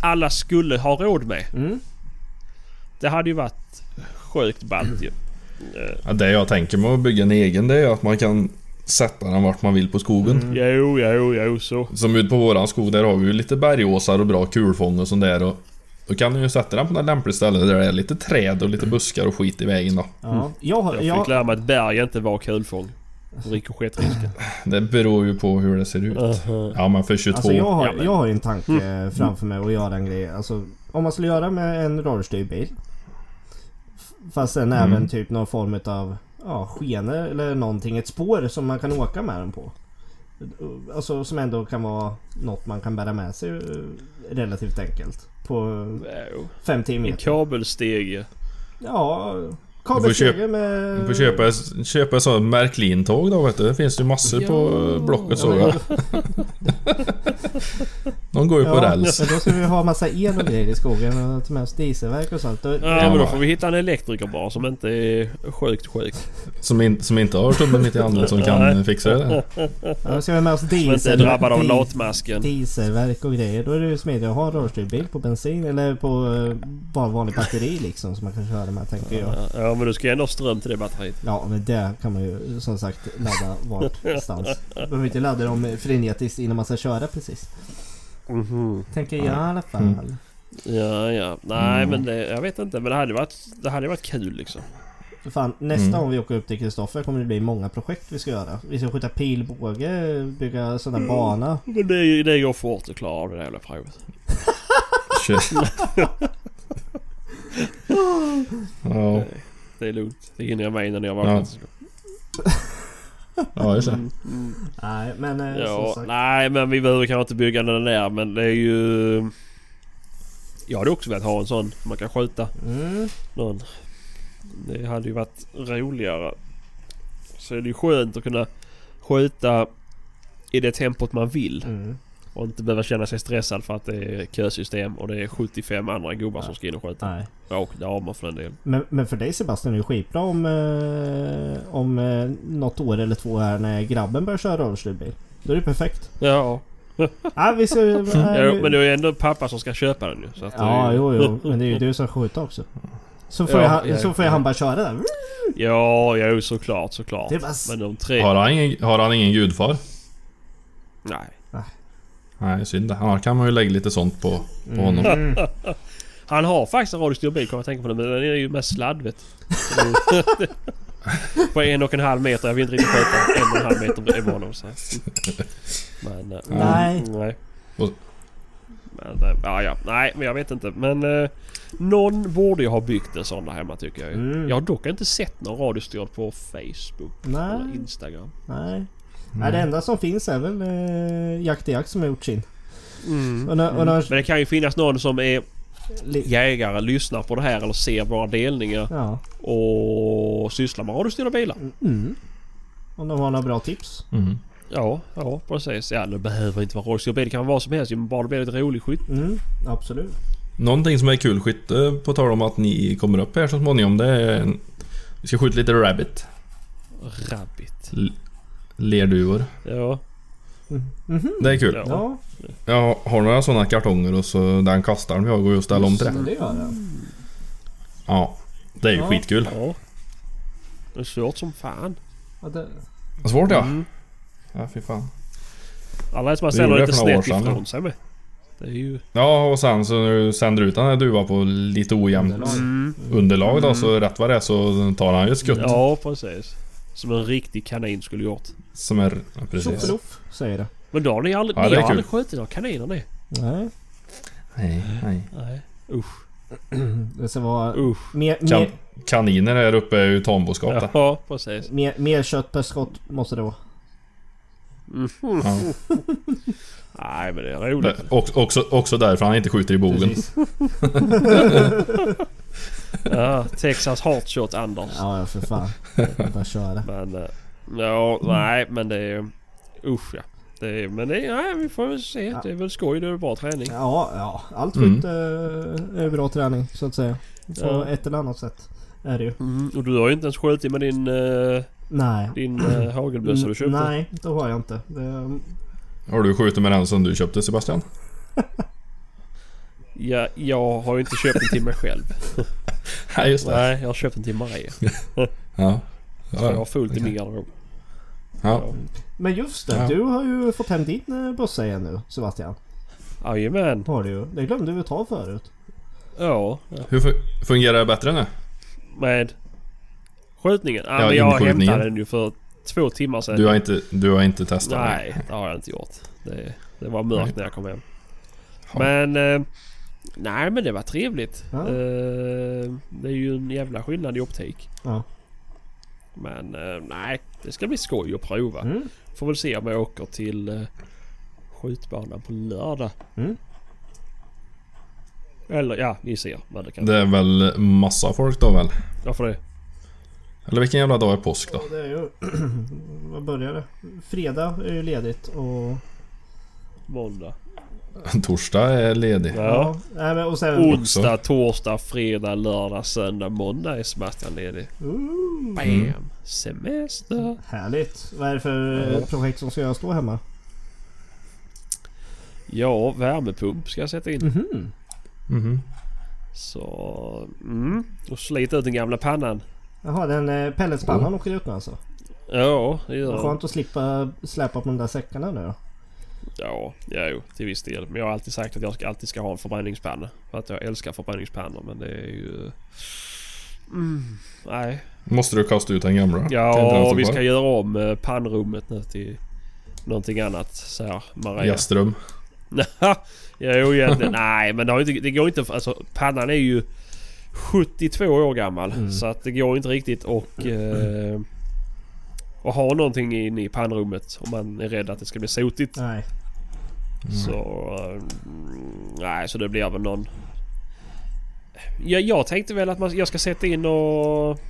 alla skulle ha råd med. Mm. Det hade ju varit sjukt ballt ju. [CLEARS THROAT] Ja, det jag tänker med att bygga en egen det är att man kan sätta den vart man vill på skogen. Mm. Jo, jo, jo så. Som ute på våran skog, där har vi ju lite bergåsar och bra kulfång och sånt där. Och då kan du ju sätta den på något lämpligt ställe där det är lite träd och lite buskar och skit i vägen då. Ja, jag, har- Jag jag, fick lära mig att berg inte var kulfång. Det beror ju på hur det ser ut. Uh-huh. Ja men för 22... Alltså jag har, jag har ju en tanke framför mig att göra en grej. Alltså om man skulle göra med en rörstyrd bil. Fast sen Mm. även typ någon form av ja, skenor eller någonting. Ett spår som man kan åka med den på. Alltså som ändå kan vara något man kan bära med sig eh, relativt enkelt. På Jo. 5-10 En meter. kabelstege. Ja, Du får köpa- med... Du får köpa, köpa ett sånt Märklin-tåg då vet du. Det finns ju massor på Ja. Blocket Ja, såg jag. [LAUGHS] De går ju på räls. Då ska vi ha massa el och grejer i skogen och ta med oss dieselverk och sånt. Då, Ja, men då får vi hitta en elektriker bara som inte är sjukt sjuk. Som, in, som inte har tummen mitt i handen som kan fixa det. Ja, då ska vi ha med oss Som inte är diesel, drabbad av di- latmasken. dieselverk och grejer. Då är det ju smidigare att ha en rörstyrd bil på bensin eller på eh, bara vanlig batteri liksom som man kan köra med tänker jag. Ja, men du ska ju ändå ha ström till det batteriet. Ja men det kan man ju som sagt ladda vartstans. [LAUGHS] Behöver inte ladda dem frenetiskt innan man ska köra precis. Mhm. Tänker jag i alla fall. Mm. Ja, ja. Nej, Mm. men det, jag vet inte. Men det hade varit, det hade varit kul liksom. Fan, nästa Mm. gång vi åker upp till Kristoffer kommer det bli många projekt vi ska göra. Vi ska skjuta pilbåge, bygga sån där bana. Men det, det går fort att klara av det där jävla provet. Kör. [LAUGHS] Ja, Det är lugnt. Det hinner jag med innan jag Ja. vaknar. [LAUGHS] ja just det. Mm, mm. Nej men eh, Ja, sagt. nej men vi behöver kanske inte bygga den där men det är ju... Jag hade också velat ha en sån man kan skjuta Mm. någon. Det hade ju varit roligare. Så är det ju skönt att kunna skjuta i det tempot man vill. Mm. Och inte behöva känna sig stressad för att det är kösystem och det är 75 andra gubbar som ska in och skjuta. Nej. Och damer för den delen. Men, men för dig Sebastian är det skitbra om, eh, om eh, något år eller två här när grabben börjar köra rörstyrd bil. Då är det perfekt. Ja, Ah, vi ska, [LAUGHS] jo, men det är ju ändå pappa som ska köpa den ju. Så att det Ja, är ju- jo, jo. [LAUGHS] Men det är ju du som skjuter också. Så får, Ja, jag, ja, så får jag han bara köra där. Ja, jo såklart, såklart. Det är bara- Men de tre... Har han, ingen, har han ingen gudfar? Nej. Nej, synd det. Annars kan man ju lägga lite sånt på, på honom. Mm. Han har faktiskt en radiostyrd bil kommer jag tänka på det. Men den är ju med sladd vet. [LAUGHS] På en och en halv meter. Jag vill inte riktigt sköta en och en halv meter är van så. Men... eh, Nej. Nej. Och- Men, eh, ja, ja. Nej, men jag vet inte. Men... Eh, någon borde ju ha byggt en sån där hemma tycker jag ju. Mm. Jag har dock inte sett någon radiostyrd på Facebook Nej. eller Instagram. Nej. Nej, det enda som finns är väl eh, Jakt i Jakt som har gjort sin. Mm. Och, när, och när, Men det kan ju finnas någon som är jägare, lyssnar på det här eller ser våra delningar ja. och sysslar med radiostyrda bilar. Mm. Om de har några bra tips. Mm. Ja, ja precis. Ja, det behöver inte vara radiostyrd bil. Det kan vara vad som helst. men Bara det blir lite rolig skytt. Mm, absolut. Någonting som är kul skytte, på tal om att ni kommer upp här så småningom, det är... Vi ska skjuta lite rabbit. Rabbit. L- lerduvor. Ja. Mhm. Det är kul. Ja. Ja, Jag har några sådana kartonger och så den kastaren vi har går ju att ställa om till det. Ja. Det är ju Ja. skitkul. ja. Det är svårt som fan. Ja, det, Svårt ja. Mm. Ja fy fan. Alla som man ställer lite för några år snett sedan, ifrån sig med. Det är ju... Ja och sen så sänder ut den här duvan på lite ojämnt Underlag. Mm. underlag då så rätt vad det är så tar han ju ett skutt. Ja, precis. Som en riktig kanin skulle gjort. Som är... Ja, precis. tjoffeloff säger det. Men då har ni aldrig... Ja, ni det är har aldrig skjutit några kaniner ni? Nej. Nej, nej. Nej. Usch. [CLEARS THROAT] Det ska vara Usch. mer, Kan, mer, kaniner här uppe är ju tamboskap. Ja, precis. mer, mer kött per skott måste det vara. Mhm. Ja. [LAUGHS] Nej, men det är roligt. Det- Också, också, också därför han inte skjuter i bogen. [LAUGHS] [LAUGHS] Ja, Texas Heartshot Anders. Ja, ja för fan. Bara köra. Men... eh, Ja, nej men det är... Usch ja. Det är, men det är... Nej, vi får väl se. Ja. Det är väl skoj. Det är bra träning. Ja, ja. Allt Mm. skytte eh, är bra träning så att säga. På Ja. ett eller annat sätt. Är det ju. Mm, och du har ju inte ens skjutit med din, uh, Nej. din uh, [CLEARS THROAT] hagelbössa du köpte. Nej, det har jag inte. Det, Har du skjutit med den som du köpte Sebastian? [LAUGHS] Ja, jag har ju inte köpt den till mig själv. [LAUGHS] Nej just det. Nej, jag har köpt den till Maria. [LAUGHS] Ja. Så jag har ja. fullt i min garderob. Ja. Men just det, Ja. du har ju fått hem din eh, bössa igen nu Sebastian. Jajamän. Har du ju. Det glömde vi ta förut. Ja. Hur fu- fungerar det bättre nu? Med skjutningen? Ja, Ja, men jag inskjutningen. hämtade den ju för två timmar sedan. Du har inte, du har inte testat? Nej, det har jag inte gjort. Det, det var mörkt Nej. när jag kom hem. Ja. Men... Eh, nej men det var trevligt. Ja. Eh, det är ju en jävla skillnad i optik. Ja. Men eh, nej, det ska bli skoj att prova. Mm. Får väl se om jag åker till eh, skjutbanan på lördag. Mm. Eller ja, ni ser vad det kan Det är väl massa folk då väl? Varför det? Eller vilken jävla dag är påsk då? Och det är ju... [CLEARS THROAT] Vad börjar det? Fredag är ju ledigt och... Måndag. [LAUGHS] Torsdag är ledig. Ja. Nej, men och sen... Onsdag, torsdag, fredag, lördag, söndag, måndag är Sebastian ledig. Ooh, Bam! Mm. Semester! härligt. Vad är det för eh, Ja. projekt som ska göras då hemma? Ja, värmepump ska jag sätta in. Mhm. Mhm. Så... Mm. Och slita ut den gamla pannan. Jaha, den eh, pelletspannan åker ut nu alltså? Ja, det gör den. skönt att slippa släpa på de där säckarna nu då. Ja, ja jo, till viss del. Men jag har alltid sagt att jag ska, alltid ska ha en förbränningspanna. För att jag älskar förbränningspannor men det är ju... Mm, nej. Måste du kasta ut den gamla? Ja, vi ska göra om eh, pannrummet nu till någonting annat. Så här, Maria. Gästrum. [LAUGHS] jo, egentligen. [LAUGHS] Nej, men det, har ju inte, det går inte... Alltså pannan är ju 72 år gammal. Mm. Så att det går inte riktigt och... Eh, och ha någonting inne i pannrummet om man är rädd att det ska bli sotigt. Nej. Så... eh, nej, så det blir väl någon... Ja, jag tänkte väl att man, jag ska sätta in och...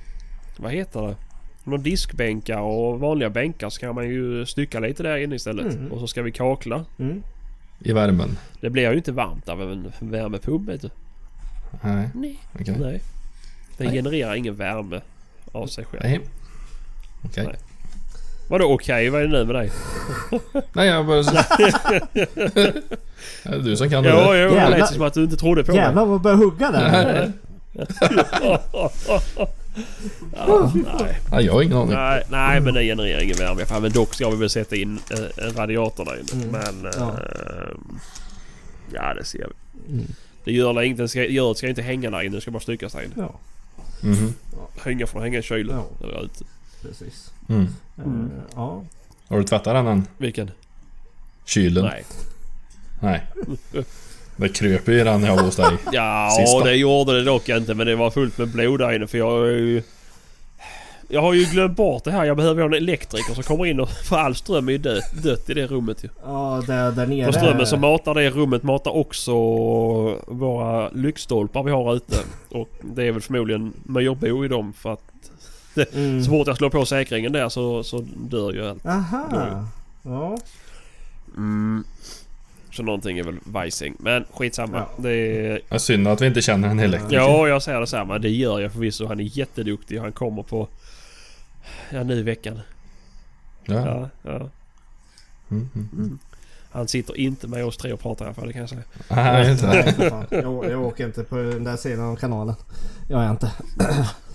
Vad heter det? Någon diskbänkar och vanliga bänkar så kan man ju stycka lite där inne istället. Mm. Och så ska vi kakla. Mm. I värmen? Det blir ju inte varmt av en värmepump vet du. Nej. Nej. Okej. Nej. Den Nej. genererar ingen värme av sig själv. Nej. Okej. Nej. Vadå okej? Vad är det nu med dig? Nej, jag bara... [LAUGHS] det är du som kan det Jo, jo, det lät som att du inte trodde på mig. Jävlar vad börjar hugga där. [LAUGHS] ja, nej. Nej, jag har ingen aning. Nej, nej, men den genererar ingen värme. Men dock ska vi väl sätta in eh, en radiator där inne. Mm. Men... Ja. ja, det ser vi. Mm. Det gör det inte. Ska, gör, ska inte hänga där inne. Det ska bara styckas där inne. Ja, Mhm. Hänga får hänga i kylen. Ja. Eller ute. precis. Mm. Mm. Eh, ja. Har du tvättat den än? Vilken? Kylen? Nej. Nej. Det kröp ju i den när jag var hos dig. Ja, Sista. det gjorde det dock inte. Men det var fullt med blod där inne. För jag är ju... Jag har ju glömt bort det här. Jag behöver en elektriker som kommer in och... För all ström är ju dött, dött i det rummet ju. Ja, där, där nere. För strömmen som matar det rummet matar också våra lyktstolpar vi har ute. Och det är väl förmodligen myrbo i dem för att [LAUGHS] Mm. så fort jag slår på säkringen där så, så dör ju allt. Aha. Ja. Mm. Så någonting är väl vajsing. Men skitsamma. Ja. Det är, är synd att vi inte känner en elektriker. ja, jag säger detsamma. Det gör jag förvisso. Han är jätteduktig. Han kommer på... Ja, nu i veckan. Ja. Ja, ja. Mm, mm. Mm. Han sitter inte med oss tre och pratar i alla fall, det kan jag säga. Nej, inte [LAUGHS] Nej. Jag, jag åker inte på den där sidan av kanalen. Jag är inte. [CLEARS THROAT]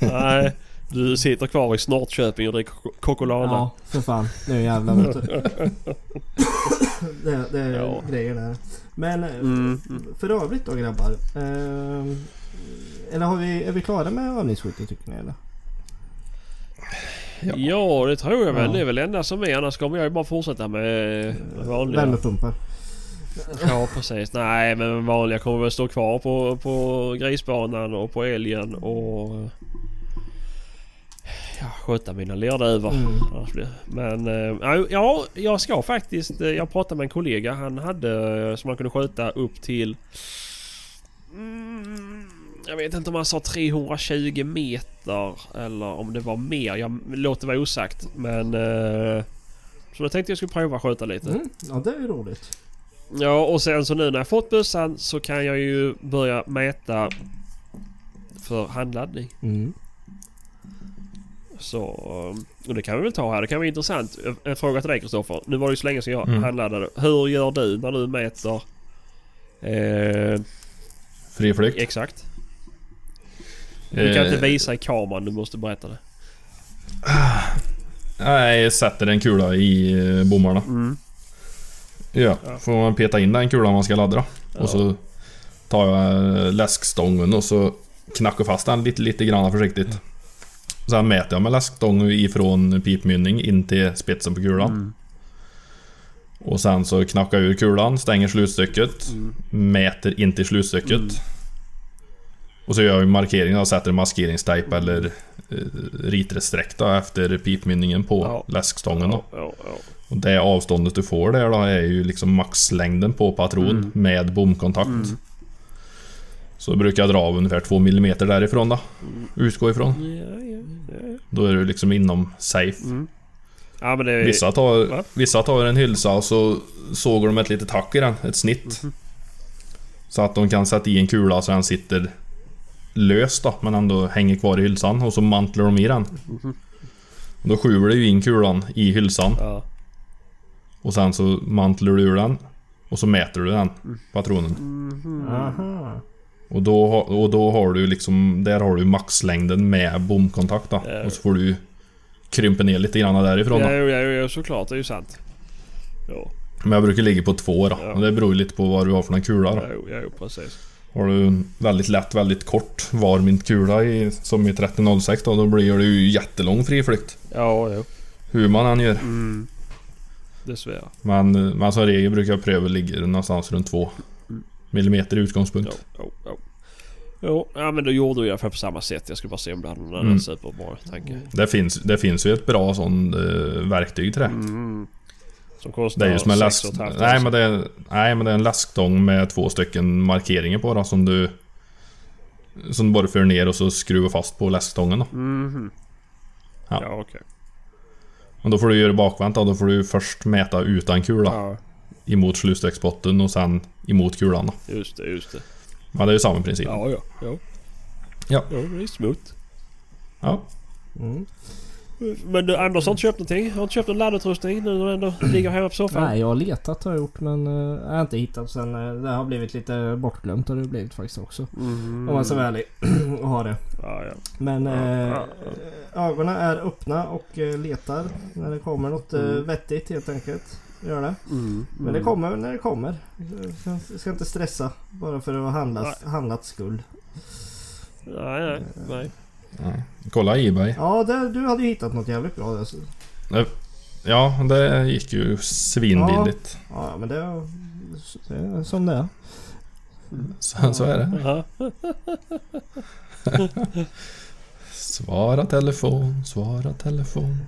Nej, du sitter kvar i Snortköping och dricker Cocolana. Ja, för fan. Nu jävlar vet du. det, det är Ja. grejer där. Men eh, Mm. för övrigt då grabbar. Eh, eller har vi, är vi klara med övningsskytte tycker ni eller? Ja. Ja, det tror jag väl. Ja. Det är väl det enda som är. Annars kommer jag ju bara fortsätta med vanliga. Värmepumpar. Ja, precis. Nej, men vanliga kommer väl stå kvar på, på grisbanan och på älgen och... Ja, sköta mina lerduvor. Mm. Men eh, ja, ja, jag ska faktiskt... eh, Jag pratade med en kollega. Han hade eh, som man kunde sköta upp till... Mm, jag vet inte om han sa 320 meter eller om det var mer. Jag låter vara osagt. Men... Så jag tänkte jag skulle prova sköta lite. Mm. Ja det är ju roligt. Ja och sen så nu när jag fått bössan så kan jag ju börja mäta för handladdning. Mm. Så... Och det kan vi väl ta här. Det kan vara intressant. En fråga till dig Kristoffer. Nu var det ju så länge sedan jag Mm. handladdade. Hur gör du när du mäter... Eh, Fri flykt. exakt. Du kan Eh, inte visa i kameran. Du måste berätta det. Nej, jag sätter en kula i eh, bommarna. Mm. Ja, får man peta in den kulan man ska ladda. Och så tar jag eh, läskstången och så knackar fast den lite, lite grann försiktigt. Sen mäter jag med läskstång ifrån pipmynning in till spetsen på kulan. Och sen så knackar jag ur kulan, stänger slutstycket, mäter in till slutstycket. Och så gör jag markeringen och sätter maskeringstejp eller eh, ritar ett streck då efter pipmynningen på Ja. läskstången. Då. Ja, ja. Och det avståndet du får där då är ju liksom maxlängden på patron Mm. med bomkontakt. Så brukar jag dra av ungefär 2 mm därifrån då. Utgå ifrån. Ja, ja, ja. Då är du liksom inom safe. det är... Vissa Va? tar, vissa tar en hylsa och så sågar de ett litet hack i den, ett snitt. Mhm. Så att de kan sätta i en kula så den sitter löst då, men ändå hänger kvar i hylsan och så mantlar de i den. Och Då skjuter du in kulan i hylsan Ja. Och sen så mantlar du ur den och så mäter du den, Mm. patronen. Aha. Och då, och då har du liksom, där har du maxlängden med bomkontakt då. Ja. Och så får du krympa ner lite grann därifrån Ja, då. ja, jo, ja, såklart. Det är ju sant. Ja, Men jag brukar ligga på två då. Ja. Och det beror ju lite på vad du har för någon kula då. ja, ja, precis. Har du en väldigt lätt, väldigt kort varmint kula i, som i 3006 då, då blir det ju jättelång friflykt. Ja, jo. Hur man än gör. Mm. Dessvärre. Men, men som regel brukar jag pröva ligga någonstans runt 2 millimeter i utgångspunkt. Jo, jo, jo. Ja men då gjorde jag fall på samma sätt. Jag skulle bara se om du hade någon annan Mm. superbra tanke. Det, finns, det finns ju ett bra sån eh, verktyg till det. Mm. Som kostar Det är ju som en halvt Nej men, det är, nej men det är en läsktång med två stycken markeringar på då som du... Som du bara för ner och så skruvar fast på läsktången då. Mhm. Ja. Ja, okej. Och då får du göra bakvänt då. Då får du först mäta utan kula Ja, emot slutsträcksbotten och sen emot kulan då. just det, just det. Men det är ju samma princip. Ja, ja. Ja, Ja. ja det är smooth. Ja. Mm. Men du, Anders har inte köpt någonting? Har inte köpt någon laddutrustning nu när du ändå ligger hemma på soffan? Nej, jag har letat har jag gjort men eh, jag har inte hittat sen. eh, det har blivit lite bortglömt har det blivit faktiskt också. Mm. Om man ska vara ärlig [CLEARS THROAT] och ha det. Ja, ja. Men eh, ja, ögonen är öppna och letar när det kommer något Mm. vettigt helt enkelt. Gör det. Mm. Men det kommer när det kommer. Jag ska- inte stressa bara för att ha handlat, handlat skull. Nej, nej, nej. Ja. Kolla Ebay. Ja, där, du hade ju hittat något jävligt bra. Alltså. Ja, det gick ju svinbilligt. Ja, men det är, det är som det är. Så, så är det. [LAUGHS] Svara telefon, svara telefon.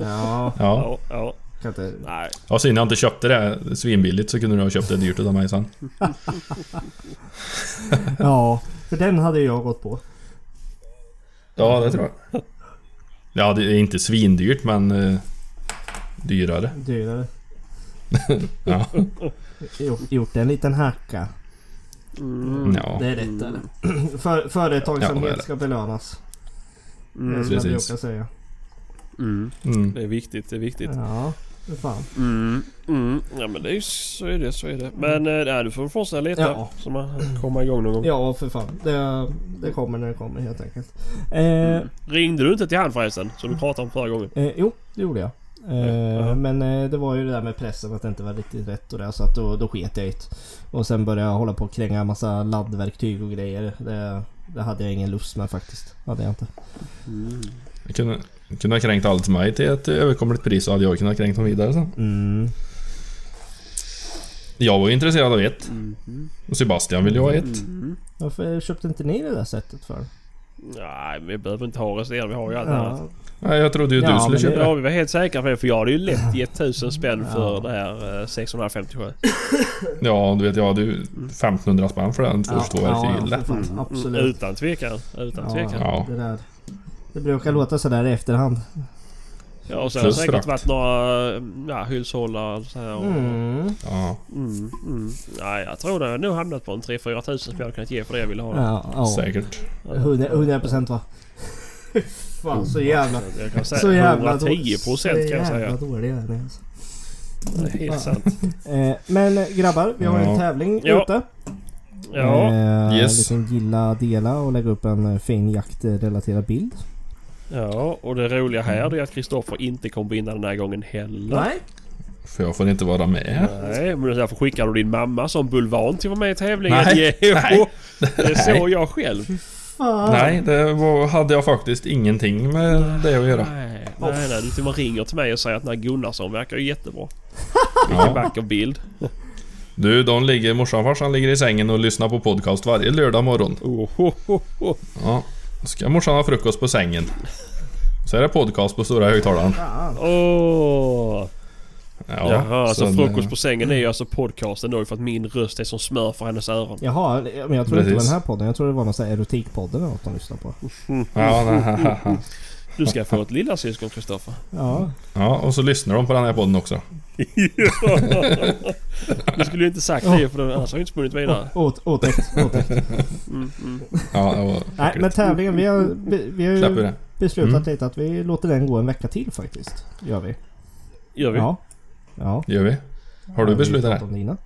Ja, Ja. Ja, ja. kan inte... Nej. Ja, synd jag inte köpte det svinbilligt så kunde du ha köpt det dyrt utav mig sen. [LAUGHS] Ja, för den hade jag gått på. Ja, det tror jag. Ja, det är inte svindyrt men eh, dyrare. Dyrare. [LAUGHS] Ja. Gjort, gjort en liten hacka. Mm. ja. Det är rätt eller? [CLEARS THROAT] För, Ja, företagsamhet det. ska belönas. Det är Mm. som jag Precis. brukar säga. Mm. Mm. Det är viktigt, det är viktigt. Ja, för fan. Mm. Mm. Ja men det är ju så är det, så är det. Men äh, nej, du får fortsätta leta. Ja. Så man kommer igång någon gång. Ja, för fan. Det, det kommer när det kommer helt enkelt. Eh, Mm. Ringde du inte till han förresten? Som du pratade om förra gången? eh, jo, det gjorde jag. Eh, Ja. Men eh, det var ju det där med pressen att det inte var riktigt rätt och det. Så att då, då sket jag i det. Och sen började jag hålla på och kränga en massa laddverktyg och grejer. Det, det hade jag ingen lust med faktiskt. Hade jag inte. Kunde, jag kunde ha kränkt allt till mig till ett överkomligt pris så hade jag kunnat kränkt dem vidare sen. Mm. Jag var ju intresserad av ett. Mm. Och Sebastian ville ju ha ett. Mm. Varför köpte inte ni det där sättet för? Nej, vi behöver inte ha resterande. Vi har ju allt annat. Ja, Nej, jag trodde ju Ja, du skulle köpa det-. Ja, vi var helt säkra på det. För jag hade ju lätt gett tusen spänn för Ja. det här eh, 657. Ja, du vet jag hade ju 1500 spänn för den första två ja, verktygen. ja, Lätt. för fan, Mm. absolut. Utan tvekan. Utan tvekan. Ja. Det, brukar låta sådär i efterhand. Ja, och sen har det säkert varit några ja, hylshållare och så här. Och, Mm. Ja. mm, mm. Nej, jag tror det har nog hamnat på en 3-4 tusen som jag hade kunnat ge för det jag ville ha. Ja, ja. Säkert. 100 procent va? [LAUGHS] Fan så jävla... Jag kan säga Så jävla 110 procent kan jag Så säga. jävla dåliga är ni alltså. Det är helt sant. Eh, men eh, grabbar, vi har en Ja. tävling Ja. ute. Ja. Eh, Yes. En liten gilla dela och lägga upp en eh, fin jaktrelaterad bild. Ja, och det roliga här är att Kristoffer inte kommer vinna den här gången heller. Nej. För jag får inte vara med. Nej, men därför skickar du din mamma som bulvan till att vara med i tävlingen. Nej, nej, det såg jag själv. Fan. Nej, det var, hade jag faktiskt ingenting med det att göra. Nej, nej, nej. Du till och med ringer till mig och säger att den här Gunnarsson verkar ju jättebra. Vilken Ja. vacker bild. Du, de ligger, morsan och farsan ligger i sängen och lyssnar på podcast varje lördag morgon. Oh, oh, oh, oh. Ja. Ska morsan ha frukost på sängen. Så är det podcast på stora högtalaren. Åh. Ja, Jaha, alltså så frukost det- på sängen är ju alltså podcasten då för att min röst är som smör för hennes öron. Jaha, men jag tror inte det var den här podden. Jag tror det var någon sån här erotikpodden eller något de lyssnade på. Ja, nej, Du ska få ett lillasyskon Kristoffer. Ja. ja, och så lyssnar de på den här podden också. Du skulle ju inte sagt det för annars har jag inte spunnit vidare. Otäckt. Otäckt. Mm, mm. Ja, det var Nej men tävlingen, vi har, vi har ju beslutat Mm. lite att vi låter den gå en vecka till faktiskt. Gör vi. Gör vi? Ja. Ja. Gör vi? Har du Ja, vi beslutat det?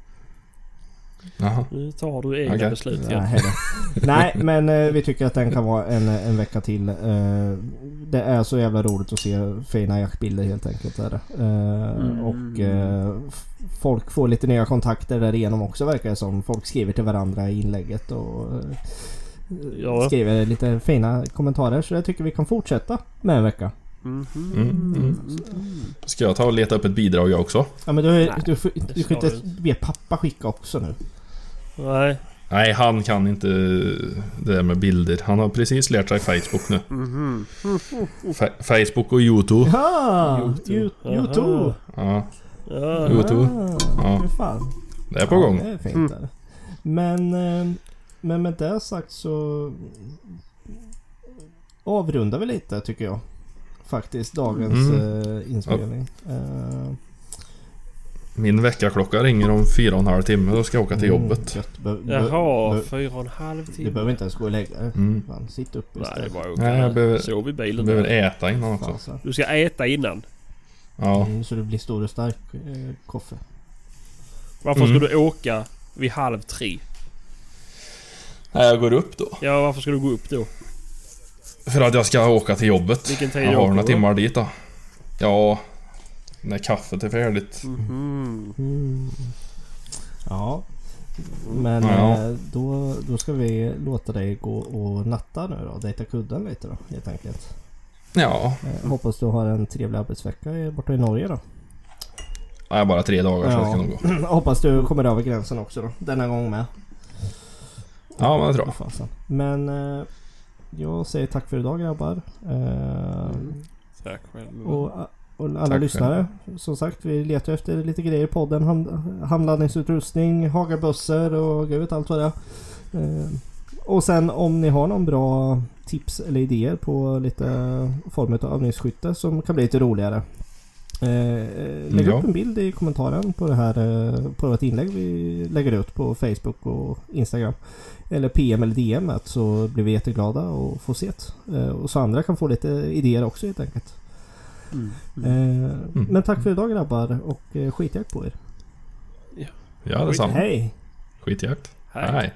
Jaha. Nu tar du egna Okej. beslut Ja, igen. heller. Nej men eh, vi tycker att den kan vara en, en vecka till. Eh, det är så jävla roligt att se fina jaktbilder helt enkelt. Är det. Eh, Mm. Och eh, folk får lite nya kontakter därigenom också verkar det som. Folk skriver till varandra i inlägget och eh, Ja. skriver lite fina kommentarer. Så jag tycker vi kan fortsätta med en vecka. Mm, mm. Ska jag ta och leta upp ett bidrag jag också? Ja men du, Nej, du, det du kan ska inte du be pappa skicka också nu. Nej. Nej, han kan inte det där med bilder. Han har precis lärt sig Facebook nu. Fa- Facebook och Youtube. Ja, YouTube. Youtube! Ja, Ja. Youtube. Ah, Ja. fan. det är på Ja, gång. Det är fint Mm. Men, eh, men med det sagt så avrundar vi lite tycker jag. Faktiskt dagens Mm. eh, inspelning. Eh, Min väckarklocka ringer om fyra och en halv timme. Då ska jag åka till mm, jobbet. gött. Be- be- Jaha, be- fyra och en halv Du timme. behöver inte ens gå och lägga dig. Mm. Fan, sitt upp Nej, det istället. var Nej, jag behöver-. Sov i bilen. behöver äta innan också. Fasen. Du ska äta innan. Ja. Mm, så du blir stor och stark, eh, Koffe. Varför Mm. ska du åka vid halv tre? Nej, jag går upp då. Ja, varför ska du gå upp då? För att jag ska åka till jobbet. Vilken tid Jag har några timmar dit då. Ja, när kaffet är färdigt. Mhm. Mm. Ja. Men Ja. eh, då, då ska vi låta dig gå och natta nu då. Dejta kudden lite då helt enkelt. Ja, Eh, hoppas du har en trevlig arbetsvecka i- borta i Norge då. det är bara tre dagar så det Ja. ska nog gå. [CLEARS THROAT] hoppas du kommer över gränsen också då. Denna gång med. Ja, men det tror jag. Men eh, jag säger tack för idag grabbar. Eh, Tack själv. och, och alla Tack lyssnare. Som sagt vi letar efter lite grejer i podden. Hand, handladdningsutrustning, hagabössor och gud vet allt vad det är. Eh, och sen om ni har någon bra tips eller idéer på lite form av övningsskytte som kan bli lite roligare. Eh, lägg Ja. upp en bild i kommentaren på det här eh, på vårt inlägg vi lägger ut på Facebook och Instagram. Eller PM eller DM att så blir vi jätteglada och får se det. Eh, och så andra kan få lite idéer också helt enkelt. Mm. Eh, Men tack för idag grabbar och eh, skitjakt på er. Ja, detsamma. Hej! Skitjakt. Hej. Hej.